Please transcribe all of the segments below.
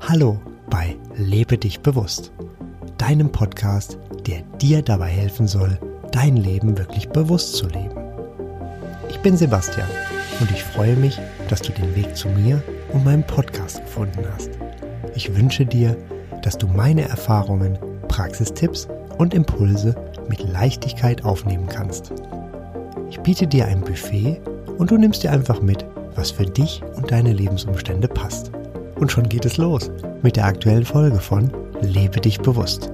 Hallo bei Lebe dich bewusst, deinem Podcast, der dir dabei helfen soll, dein Leben wirklich bewusst zu leben. Ich bin Sebastian und ich freue mich, dass du den Weg zu mir und meinem Podcast gefunden hast. Ich wünsche dir, dass du meine Erfahrungen, Praxistipps und Impulse mit Leichtigkeit aufnehmen kannst. Ich biete dir ein Buffet und du nimmst dir einfach mit, was für dich und deine Lebensumstände passt. Und schon geht es los mit der aktuellen Folge von Lebe dich bewusst.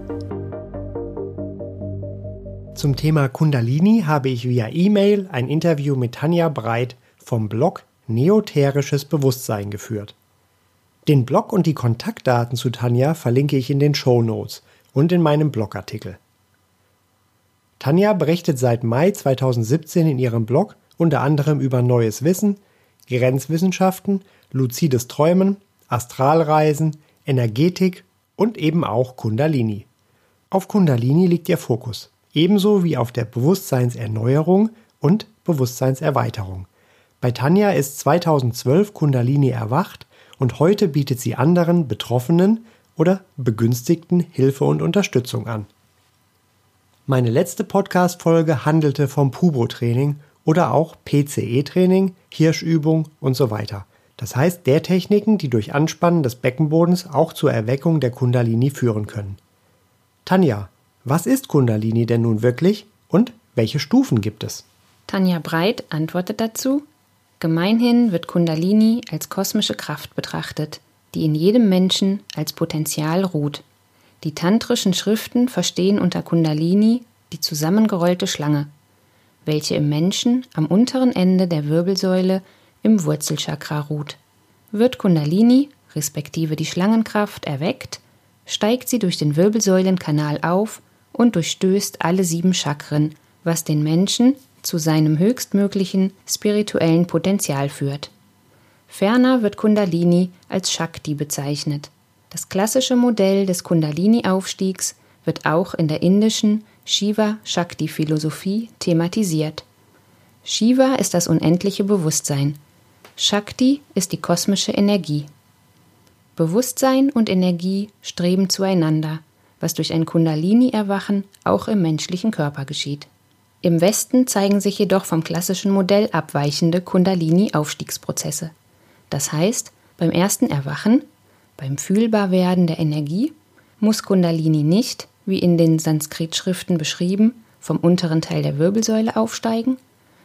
Zum Thema Kundalini habe ich via E-Mail ein Interview mit Tanja Breit vom Blog Neoterisches Bewusstsein geführt. Den Blog und die Kontaktdaten zu Tanja verlinke ich in den Show Notes und in meinem Blogartikel. Tanja berichtet seit Mai 2017 in ihrem Blog unter anderem über neues Wissen, Grenzwissenschaften, luzides Träumen, Astralreisen, Energetik und eben auch Kundalini. Auf Kundalini liegt ihr Fokus, ebenso wie auf der Bewusstseinserneuerung und Bewusstseinserweiterung. Bei Tanja ist 2012 Kundalini erwacht und heute bietet sie anderen Betroffenen oder Begünstigten Hilfe und Unterstützung an. Meine letzte Podcast-Folge handelte vom Pubo-Training oder auch PCE-Training, Hirschübung und so weiter. Das heißt der Techniken, die durch Anspannen des Beckenbodens auch zur Erweckung der Kundalini führen können. Tanja, was ist Kundalini denn nun wirklich und welche Stufen gibt es? Tanja Breit antwortet dazu, Gemeinhin wird Kundalini als kosmische Kraft betrachtet, die in jedem Menschen als Potenzial ruht. Die tantrischen Schriften verstehen unter Kundalini die zusammengerollte Schlange, welche im Menschen am unteren Ende der Wirbelsäule im Wurzelchakra ruht. Wird Kundalini, respektive die Schlangenkraft, erweckt, steigt sie durch den Wirbelsäulenkanal auf und durchstößt alle sieben Chakren, was den Menschen zu seinem höchstmöglichen spirituellen Potenzial führt. Ferner wird Kundalini als Shakti bezeichnet. Das klassische Modell des Kundalini-Aufstiegs wird auch in der indischen Shiva-Shakti-Philosophie thematisiert. Shiva ist das unendliche Bewusstsein. Shakti ist die kosmische Energie. Bewusstsein und Energie streben zueinander, was durch ein Kundalini-Erwachen auch im menschlichen Körper geschieht. Im Westen zeigen sich jedoch vom klassischen Modell abweichende Kundalini-Aufstiegsprozesse. Das heißt, beim ersten Erwachen, beim Fühlbarwerden der Energie, muss Kundalini nicht, wie in den Sanskrit-Schriften beschrieben, vom unteren Teil der Wirbelsäule aufsteigen,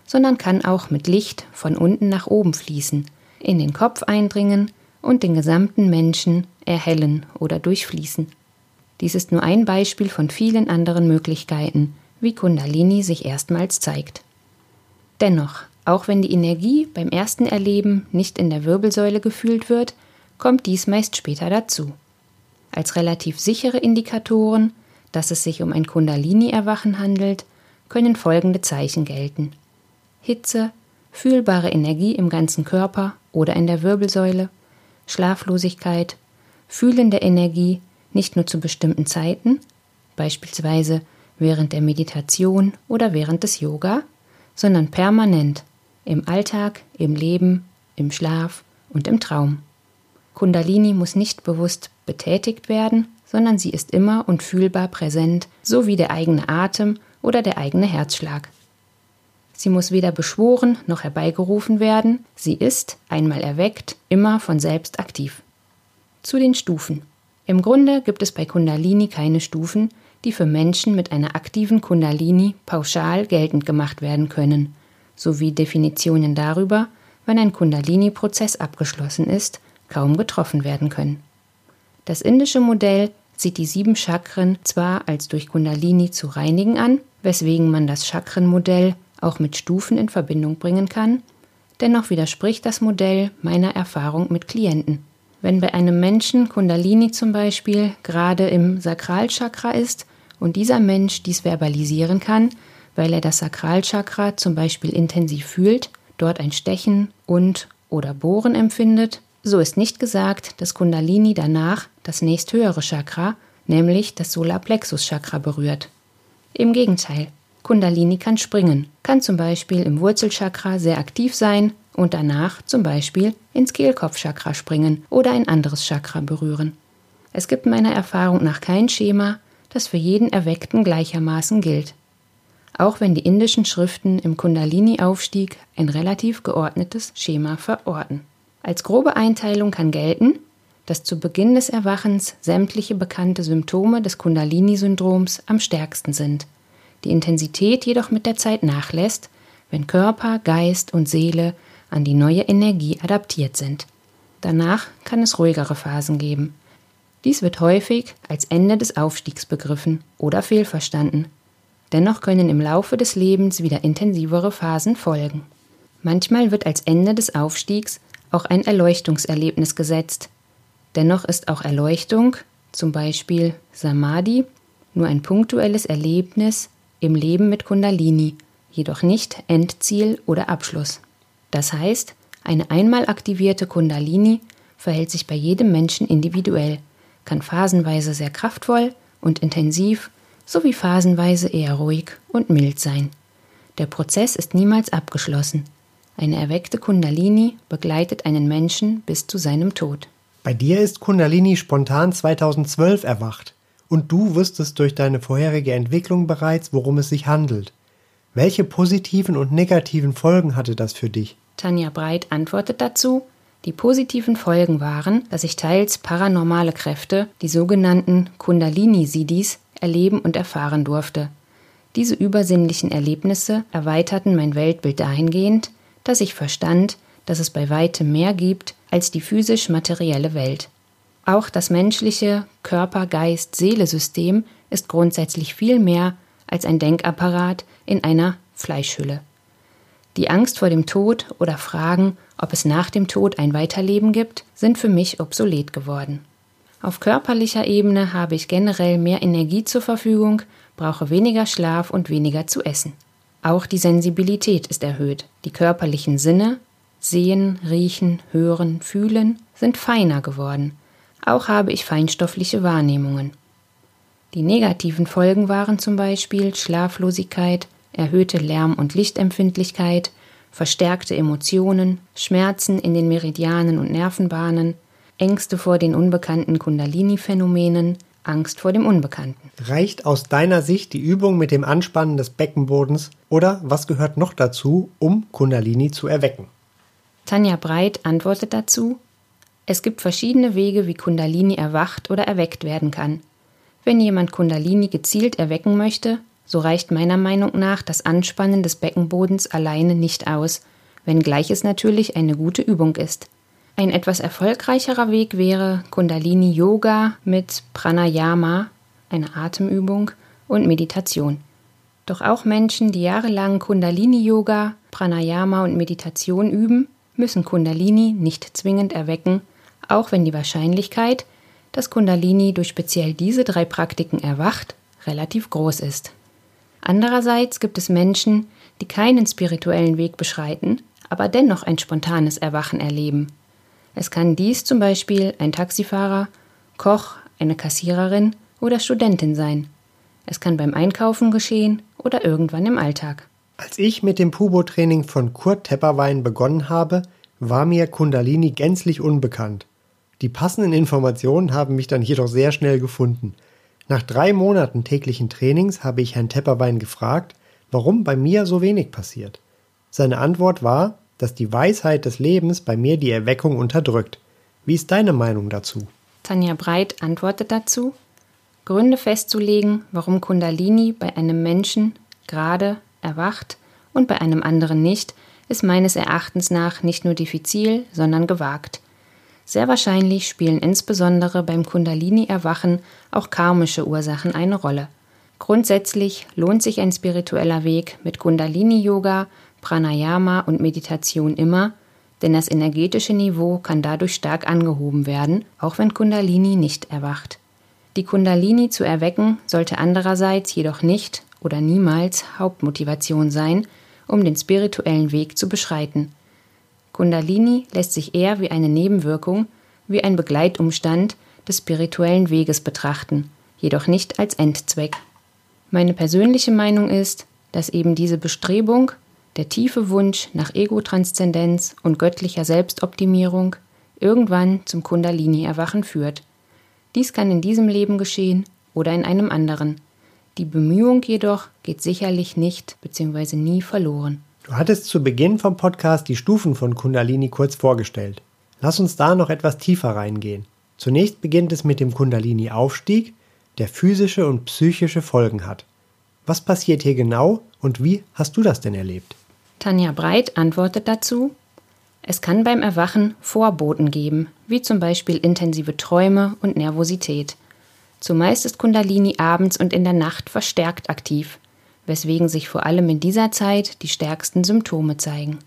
sondern kann auch mit Licht von unten nach oben fließen, in den Kopf eindringen und den gesamten Menschen erhellen oder durchfließen. Dies ist nur ein Beispiel von vielen anderen Möglichkeiten, wie Kundalini sich erstmals zeigt. Dennoch, auch wenn die Energie beim ersten Erleben nicht in der Wirbelsäule gefühlt wird, kommt dies meist später dazu. Als relativ sichere Indikatoren, dass es sich um ein Kundalini-Erwachen handelt, können folgende Zeichen gelten. Hitze, fühlbare Energie im ganzen Körper oder in der Wirbelsäule, Schlaflosigkeit, fühlende Energie nicht nur zu bestimmten Zeiten, beispielsweise während der Meditation oder während des Yoga, sondern permanent im Alltag, im Leben, im Schlaf und im Traum. Kundalini muss nicht bewusst betätigt werden, sondern sie ist immer und fühlbar präsent, so wie der eigene Atem oder der eigene Herzschlag. Sie muss weder beschworen noch herbeigerufen werden, sie ist, einmal erweckt, immer von selbst aktiv. Zu den Stufen. Im Grunde gibt es bei Kundalini keine Stufen, die für Menschen mit einer aktiven Kundalini pauschal geltend gemacht werden können, sowie Definitionen darüber, wann ein Kundalini-Prozess abgeschlossen ist, kaum getroffen werden können. Das indische Modell sieht die sieben Chakren zwar als durch Kundalini zu reinigen an, weswegen man das Chakrenmodell auch mit Stufen in Verbindung bringen kann, dennoch widerspricht das Modell meiner Erfahrung mit Klienten. Wenn bei einem Menschen Kundalini zum Beispiel gerade im Sakralchakra ist und dieser Mensch dies verbalisieren kann, weil er das Sakralchakra zum Beispiel intensiv fühlt, dort ein Stechen und oder Bohren empfindet, so ist nicht gesagt, dass Kundalini danach das nächsthöhere Chakra, nämlich das Solarplexus-Chakra berührt. Im Gegenteil, Kundalini kann springen, kann zum Beispiel im Wurzelchakra sehr aktiv sein und danach zum Beispiel ins Kehlkopfchakra springen oder ein anderes Chakra berühren. Es gibt meiner Erfahrung nach kein Schema, das für jeden Erweckten gleichermaßen gilt. Auch wenn die indischen Schriften im Kundalini-Aufstieg ein relativ geordnetes Schema verorten. Als grobe Einteilung kann gelten, dass zu Beginn des Erwachens sämtliche bekannte Symptome des Kundalini-Syndroms am stärksten sind, die Intensität jedoch mit der Zeit nachlässt, wenn Körper, Geist und Seele an die neue Energie adaptiert sind. Danach kann es ruhigere Phasen geben. Dies wird häufig als Ende des Aufstiegs begriffen oder fehlverstanden. Dennoch können im Laufe des Lebens wieder intensivere Phasen folgen. Manchmal wird als Ende des Aufstiegs auch ein Erleuchtungserlebnis gesetzt. Dennoch ist auch Erleuchtung, zum Beispiel Samadhi, nur ein punktuelles Erlebnis im Leben mit Kundalini, jedoch nicht Endziel oder Abschluss. Das heißt, eine einmal aktivierte Kundalini verhält sich bei jedem Menschen individuell, kann phasenweise sehr kraftvoll und intensiv sowie phasenweise eher ruhig und mild sein. Der Prozess ist niemals abgeschlossen. Eine erweckte Kundalini begleitet einen Menschen bis zu seinem Tod. Bei dir ist Kundalini spontan 2012 erwacht und du wusstest durch deine vorherige Entwicklung bereits, worum es sich handelt. Welche positiven und negativen Folgen hatte das für dich? Tanja Breit antwortet dazu, die positiven Folgen waren, dass ich teils paranormale Kräfte, die sogenannten Kundalini-Siddhis, erleben und erfahren durfte. Diese übersinnlichen Erlebnisse erweiterten mein Weltbild dahingehend, dass ich verstand, dass es bei weitem mehr gibt als die physisch-materielle Welt. Auch das menschliche Körper-Geist-Seele-System ist grundsätzlich viel mehr als ein Denkapparat in einer Fleischhülle. Die Angst vor dem Tod oder Fragen, ob es nach dem Tod ein Weiterleben gibt, sind für mich obsolet geworden. Auf körperlicher Ebene habe ich generell mehr Energie zur Verfügung, brauche weniger Schlaf und weniger zu essen. Auch die Sensibilität ist erhöht. Die körperlichen Sinne Sehen, Riechen, Hören, Fühlen sind feiner geworden. Auch habe ich feinstoffliche Wahrnehmungen. Die negativen Folgen waren zum Beispiel Schlaflosigkeit, erhöhte Lärm- und Lichtempfindlichkeit, verstärkte Emotionen, Schmerzen in den Meridianen und Nervenbahnen, Ängste vor den unbekannten Kundalini-Phänomenen, Angst vor dem Unbekannten. Reicht aus deiner Sicht die Übung mit dem Anspannen des Beckenbodens oder was gehört noch dazu, um Kundalini zu erwecken? Tanja Breit antwortet dazu, es gibt verschiedene Wege, wie Kundalini erwacht oder erweckt werden kann. Wenn jemand Kundalini gezielt erwecken möchte, so reicht meiner Meinung nach das Anspannen des Beckenbodens alleine nicht aus, wenngleich es natürlich eine gute Übung ist. Ein etwas erfolgreicherer Weg wäre Kundalini Yoga mit Pranayama, eine Atemübung, und Meditation. Doch auch Menschen, die jahrelang Kundalini Yoga, Pranayama und Meditation üben, müssen Kundalini nicht zwingend erwecken, auch wenn die Wahrscheinlichkeit, dass Kundalini durch speziell diese drei Praktiken erwacht, relativ groß ist. Andererseits gibt es Menschen, die keinen spirituellen Weg beschreiten, aber dennoch ein spontanes Erwachen erleben. Es kann dies zum Beispiel ein Taxifahrer, Koch, eine Kassiererin oder Studentin sein. Es kann beim Einkaufen geschehen oder irgendwann im Alltag. Als ich mit dem Pubo-Training von Kurt Tepperwein begonnen habe, war mir Kundalini gänzlich unbekannt. Die passenden Informationen haben mich dann jedoch sehr schnell gefunden – nach drei Monaten täglichen Trainings habe ich Herrn Tepperwein gefragt, warum bei mir so wenig passiert. Seine Antwort war, dass die Weisheit des Lebens bei mir die Erweckung unterdrückt. Wie ist deine Meinung dazu? Tanja Breit antwortet dazu, Gründe festzulegen, warum Kundalini bei einem Menschen gerade erwacht und bei einem anderen nicht, ist meines Erachtens nach nicht nur diffizil, sondern gewagt. Sehr wahrscheinlich spielen insbesondere beim Kundalini-Erwachen auch karmische Ursachen eine Rolle. Grundsätzlich lohnt sich ein spiritueller Weg mit Kundalini-Yoga, Pranayama und Meditation immer, denn das energetische Niveau kann dadurch stark angehoben werden, auch wenn Kundalini nicht erwacht. Die Kundalini zu erwecken sollte andererseits jedoch nicht oder niemals Hauptmotivation sein, um den spirituellen Weg zu beschreiten. Kundalini lässt sich eher wie eine Nebenwirkung, wie ein Begleitumstand des spirituellen Weges betrachten, jedoch nicht als Endzweck. Meine persönliche Meinung ist, dass eben diese Bestrebung, der tiefe Wunsch nach Ego-Transzendenz und göttlicher Selbstoptimierung irgendwann zum Kundalini-Erwachen führt. Dies kann in diesem Leben geschehen oder in einem anderen. Die Bemühung jedoch geht sicherlich nicht bzw. nie verloren. Du hattest zu Beginn vom Podcast die Stufen von Kundalini kurz vorgestellt. Lass uns da noch etwas tiefer reingehen. Zunächst beginnt es mit dem Kundalini-Aufstieg, der physische und psychische Folgen hat. Was passiert hier genau und wie hast du das denn erlebt? Tanja Breit antwortet dazu, es kann beim Erwachen Vorboten geben, wie zum Beispiel intensive Träume und Nervosität. Zumeist ist Kundalini abends und in der Nacht verstärkt aktiv, weswegen sich vor allem in dieser Zeit die stärksten Symptome zeigen.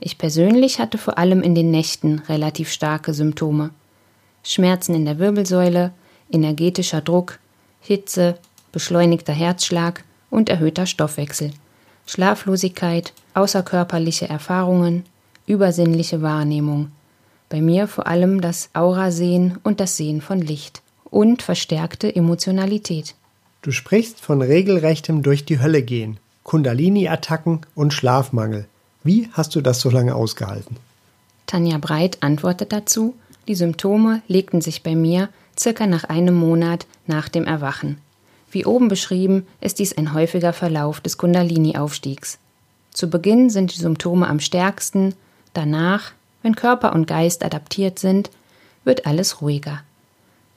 Ich persönlich hatte vor allem in den Nächten relativ starke Symptome. Schmerzen in der Wirbelsäule, energetischer Druck, Hitze, beschleunigter Herzschlag und erhöhter Stoffwechsel, Schlaflosigkeit, außerkörperliche Erfahrungen, übersinnliche Wahrnehmung. Bei mir vor allem das Aurasehen und das Sehen von Licht und verstärkte Emotionalität. Du sprichst von regelrechtem durch die Hölle gehen, Kundalini-Attacken und Schlafmangel. Wie hast du das so lange ausgehalten? Tanja Breit antwortet dazu, die Symptome legten sich bei mir circa nach einem Monat nach dem Erwachen. Wie oben beschrieben, ist dies ein häufiger Verlauf des Kundalini-Aufstiegs. Zu Beginn sind die Symptome am stärksten, danach, wenn Körper und Geist adaptiert sind, wird alles ruhiger.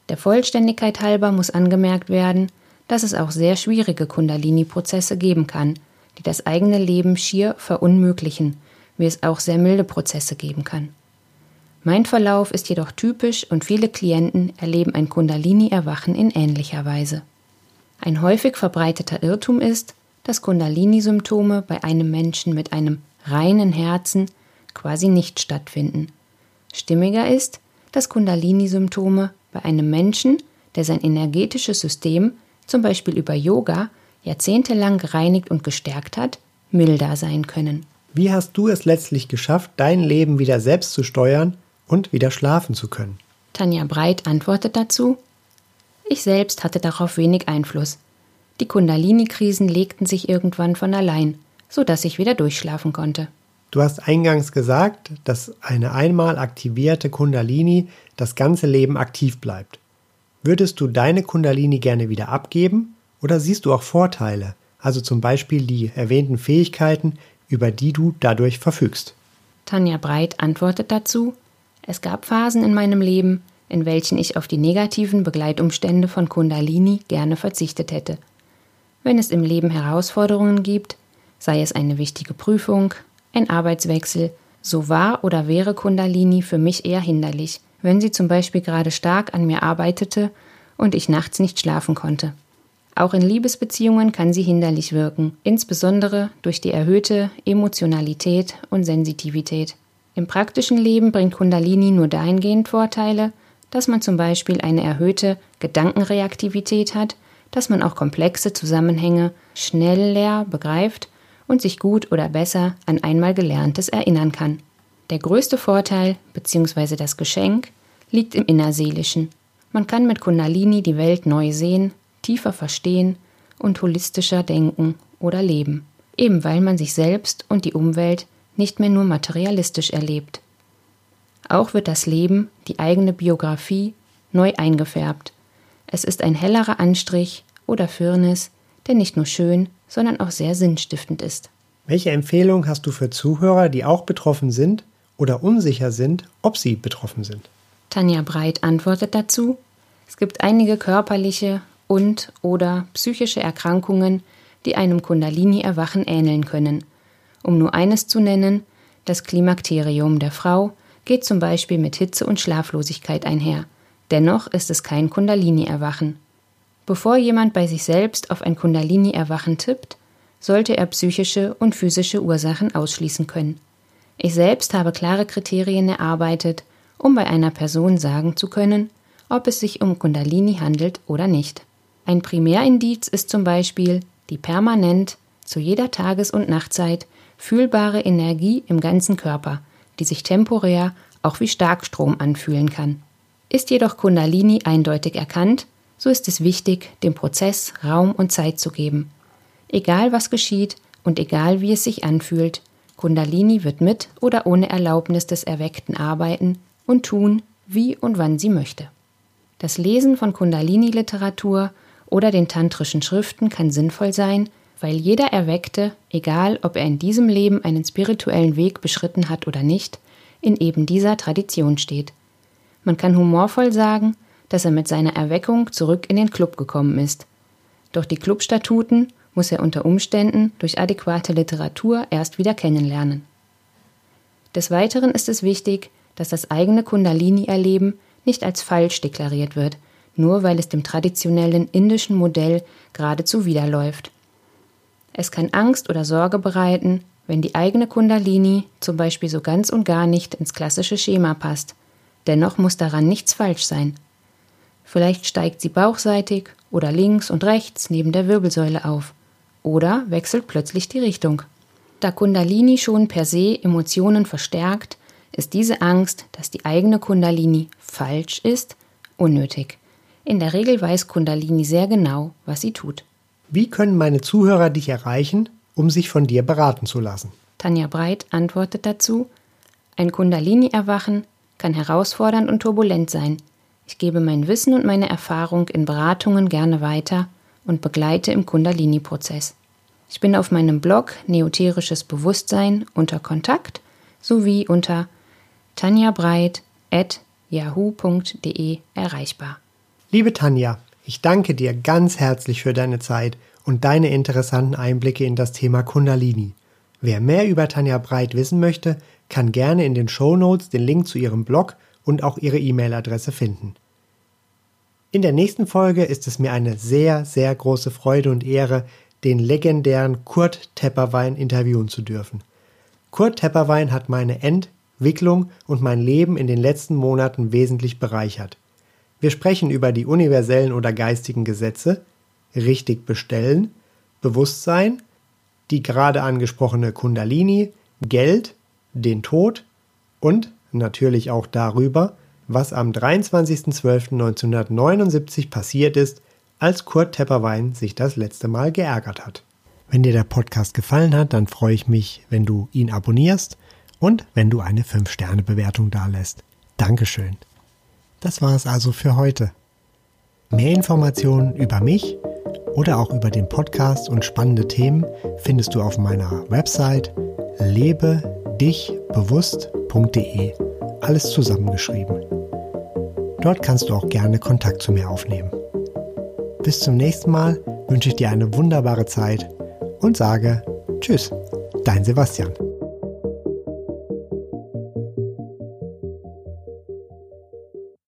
Der Vollständigkeit halber muss angemerkt werden, dass es auch sehr schwierige Kundalini-Prozesse geben kann, die das eigene Leben schier verunmöglichen, wie es auch sehr milde Prozesse geben kann. Mein Verlauf ist jedoch typisch und viele Klienten erleben ein Kundalini-Erwachen in ähnlicher Weise. Ein häufig verbreiteter Irrtum ist, dass Kundalini-Symptome bei einem Menschen mit einem reinen Herzen quasi nicht stattfinden. Stimmiger ist, dass Kundalini-Symptome bei einem Menschen, der sein energetisches System, zum Beispiel über Yoga, jahrzehntelang gereinigt und gestärkt hat, milder sein können. Wie hast du es letztlich geschafft, dein Leben wieder selbst zu steuern und wieder schlafen zu können? Tanja Breit antwortet dazu, ich selbst hatte darauf wenig Einfluss. Die Kundalini-Krisen legten sich irgendwann von allein, so dass ich wieder durchschlafen konnte. Du hast eingangs gesagt, dass eine einmal aktivierte Kundalini das ganze Leben aktiv bleibt. Würdest du deine Kundalini gerne wieder abgeben oder siehst du auch Vorteile, also zum Beispiel die erwähnten Fähigkeiten, über die du dadurch verfügst? Tanja Breit antwortet dazu, es gab Phasen in meinem Leben, in welchen ich auf die negativen Begleitumstände von Kundalini gerne verzichtet hätte – wenn es im Leben Herausforderungen gibt, sei es eine wichtige Prüfung, ein Arbeitswechsel, so war oder wäre Kundalini für mich eher hinderlich, wenn sie zum Beispiel gerade stark an mir arbeitete und ich nachts nicht schlafen konnte. Auch in Liebesbeziehungen kann sie hinderlich wirken, insbesondere durch die erhöhte Emotionalität und Sensitivität. Im praktischen Leben bringt Kundalini nur dahingehend Vorteile, dass man zum Beispiel eine erhöhte Gedankenreaktivität hat dass man auch komplexe Zusammenhänge schnell leer begreift und sich gut oder besser an einmal Gelerntes erinnern kann. Der größte Vorteil bzw. das Geschenk liegt im Innerseelischen. Man kann mit Kundalini die Welt neu sehen, tiefer verstehen und holistischer denken oder leben, eben weil man sich selbst und die Umwelt nicht mehr nur materialistisch erlebt. Auch wird das Leben, die eigene Biografie, neu eingefärbt. Es ist ein hellerer Anstrich oder Firnis, der nicht nur schön, sondern auch sehr sinnstiftend ist. Welche Empfehlung hast du für Zuhörer, die auch betroffen sind oder unsicher sind, ob sie betroffen sind? Tanja Breit antwortet dazu, es gibt einige körperliche und oder psychische Erkrankungen, die einem Kundalini-Erwachen ähneln können. Um nur eines zu nennen, das Klimakterium der Frau geht zum Beispiel mit Hitze und Schlaflosigkeit einher. Dennoch ist es kein Kundalini-Erwachen. Bevor jemand bei sich selbst auf ein Kundalini-Erwachen tippt, sollte er psychische und physische Ursachen ausschließen können. Ich selbst habe klare Kriterien erarbeitet, um bei einer Person sagen zu können, ob es sich um Kundalini handelt oder nicht. Ein Primärindiz ist zum Beispiel die permanent zu jeder Tages- und Nachtzeit fühlbare Energie im ganzen Körper, die sich temporär auch wie Starkstrom anfühlen kann. Ist jedoch Kundalini eindeutig erkannt, so ist es wichtig, dem Prozess Raum und Zeit zu geben. Egal was geschieht, Und egal wie es sich anfühlt, Kundalini wird mit oder ohne Erlaubnis des Erweckten arbeiten und tun, wie und wann sie möchte. Das Lesen von Kundalini-Literatur oder den tantrischen Schriften kann sinnvoll sein, weil jeder Erweckte, egal ob er in diesem Leben einen spirituellen Weg beschritten hat oder nicht, in eben dieser Tradition steht. Man kann humorvoll sagen, dass er mit seiner Erweckung zurück in den Club gekommen ist. Doch die Clubstatuten muss er unter Umständen durch adäquate Literatur erst wieder kennenlernen. Des Weiteren ist es wichtig, dass das eigene Kundalini-Erleben nicht als falsch deklariert wird, nur weil es dem traditionellen indischen Modell geradezu widerläuft. Es kann Angst oder Sorge bereiten, wenn die eigene Kundalini zum Beispiel so ganz und gar nicht ins klassische Schema passt. Dennoch muss daran nichts falsch sein. Vielleicht steigt sie bauchseitig oder links und rechts neben der Wirbelsäule auf oder wechselt plötzlich die Richtung. Da Kundalini schon per se Emotionen verstärkt, ist diese Angst, dass die eigene Kundalini falsch ist, unnötig. In der Regel weiß Kundalini sehr genau, was sie tut. Wie können meine Zuhörer dich erreichen, um sich von dir beraten zu lassen? Tanja Breit antwortet dazu: Ein Kundalini-Erwachen kann herausfordernd und turbulent sein. Ich gebe mein Wissen und meine Erfahrung in Beratungen gerne weiter und begleite im Kundalini-Prozess. Ich bin auf meinem Blog Neoterisches Bewusstsein unter Kontakt sowie unter tanjabreit.yahoo.de erreichbar. Liebe Tanja, ich danke dir ganz herzlich für deine Zeit und deine interessanten Einblicke in das Thema Kundalini. Wer mehr über Tanja Breit wissen möchte, kann gerne in den Show Notes den Link zu ihrem Blog und auch ihre E-Mail-Adresse finden. In der nächsten Folge ist es mir eine sehr, sehr große Freude und Ehre, den legendären Kurt Tepperwein interviewen zu dürfen. Kurt Tepperwein hat meine Entwicklung und mein Leben in den letzten Monaten wesentlich bereichert. Wir sprechen über die universellen oder geistigen Gesetze, richtig bestellen, Bewusstsein, die gerade angesprochene Kundalini, Geld, den Tod und natürlich auch darüber, was am 23.12.1979 passiert ist, als Kurt Tepperwein sich das letzte Mal geärgert hat. Wenn dir der Podcast gefallen hat, dann freue ich mich, wenn du ihn abonnierst und wenn du eine 5-Sterne-Bewertung dalässt. Dankeschön. Das war es also für heute. Mehr Informationen über mich oder auch über den Podcast und spannende Themen findest du auf meiner Website lebedichbewusst.de. Alles zusammengeschrieben. Dort kannst du auch gerne Kontakt zu mir aufnehmen. Bis zum nächsten Mal wünsche ich dir eine wunderbare Zeit und sage Tschüss, dein Sebastian.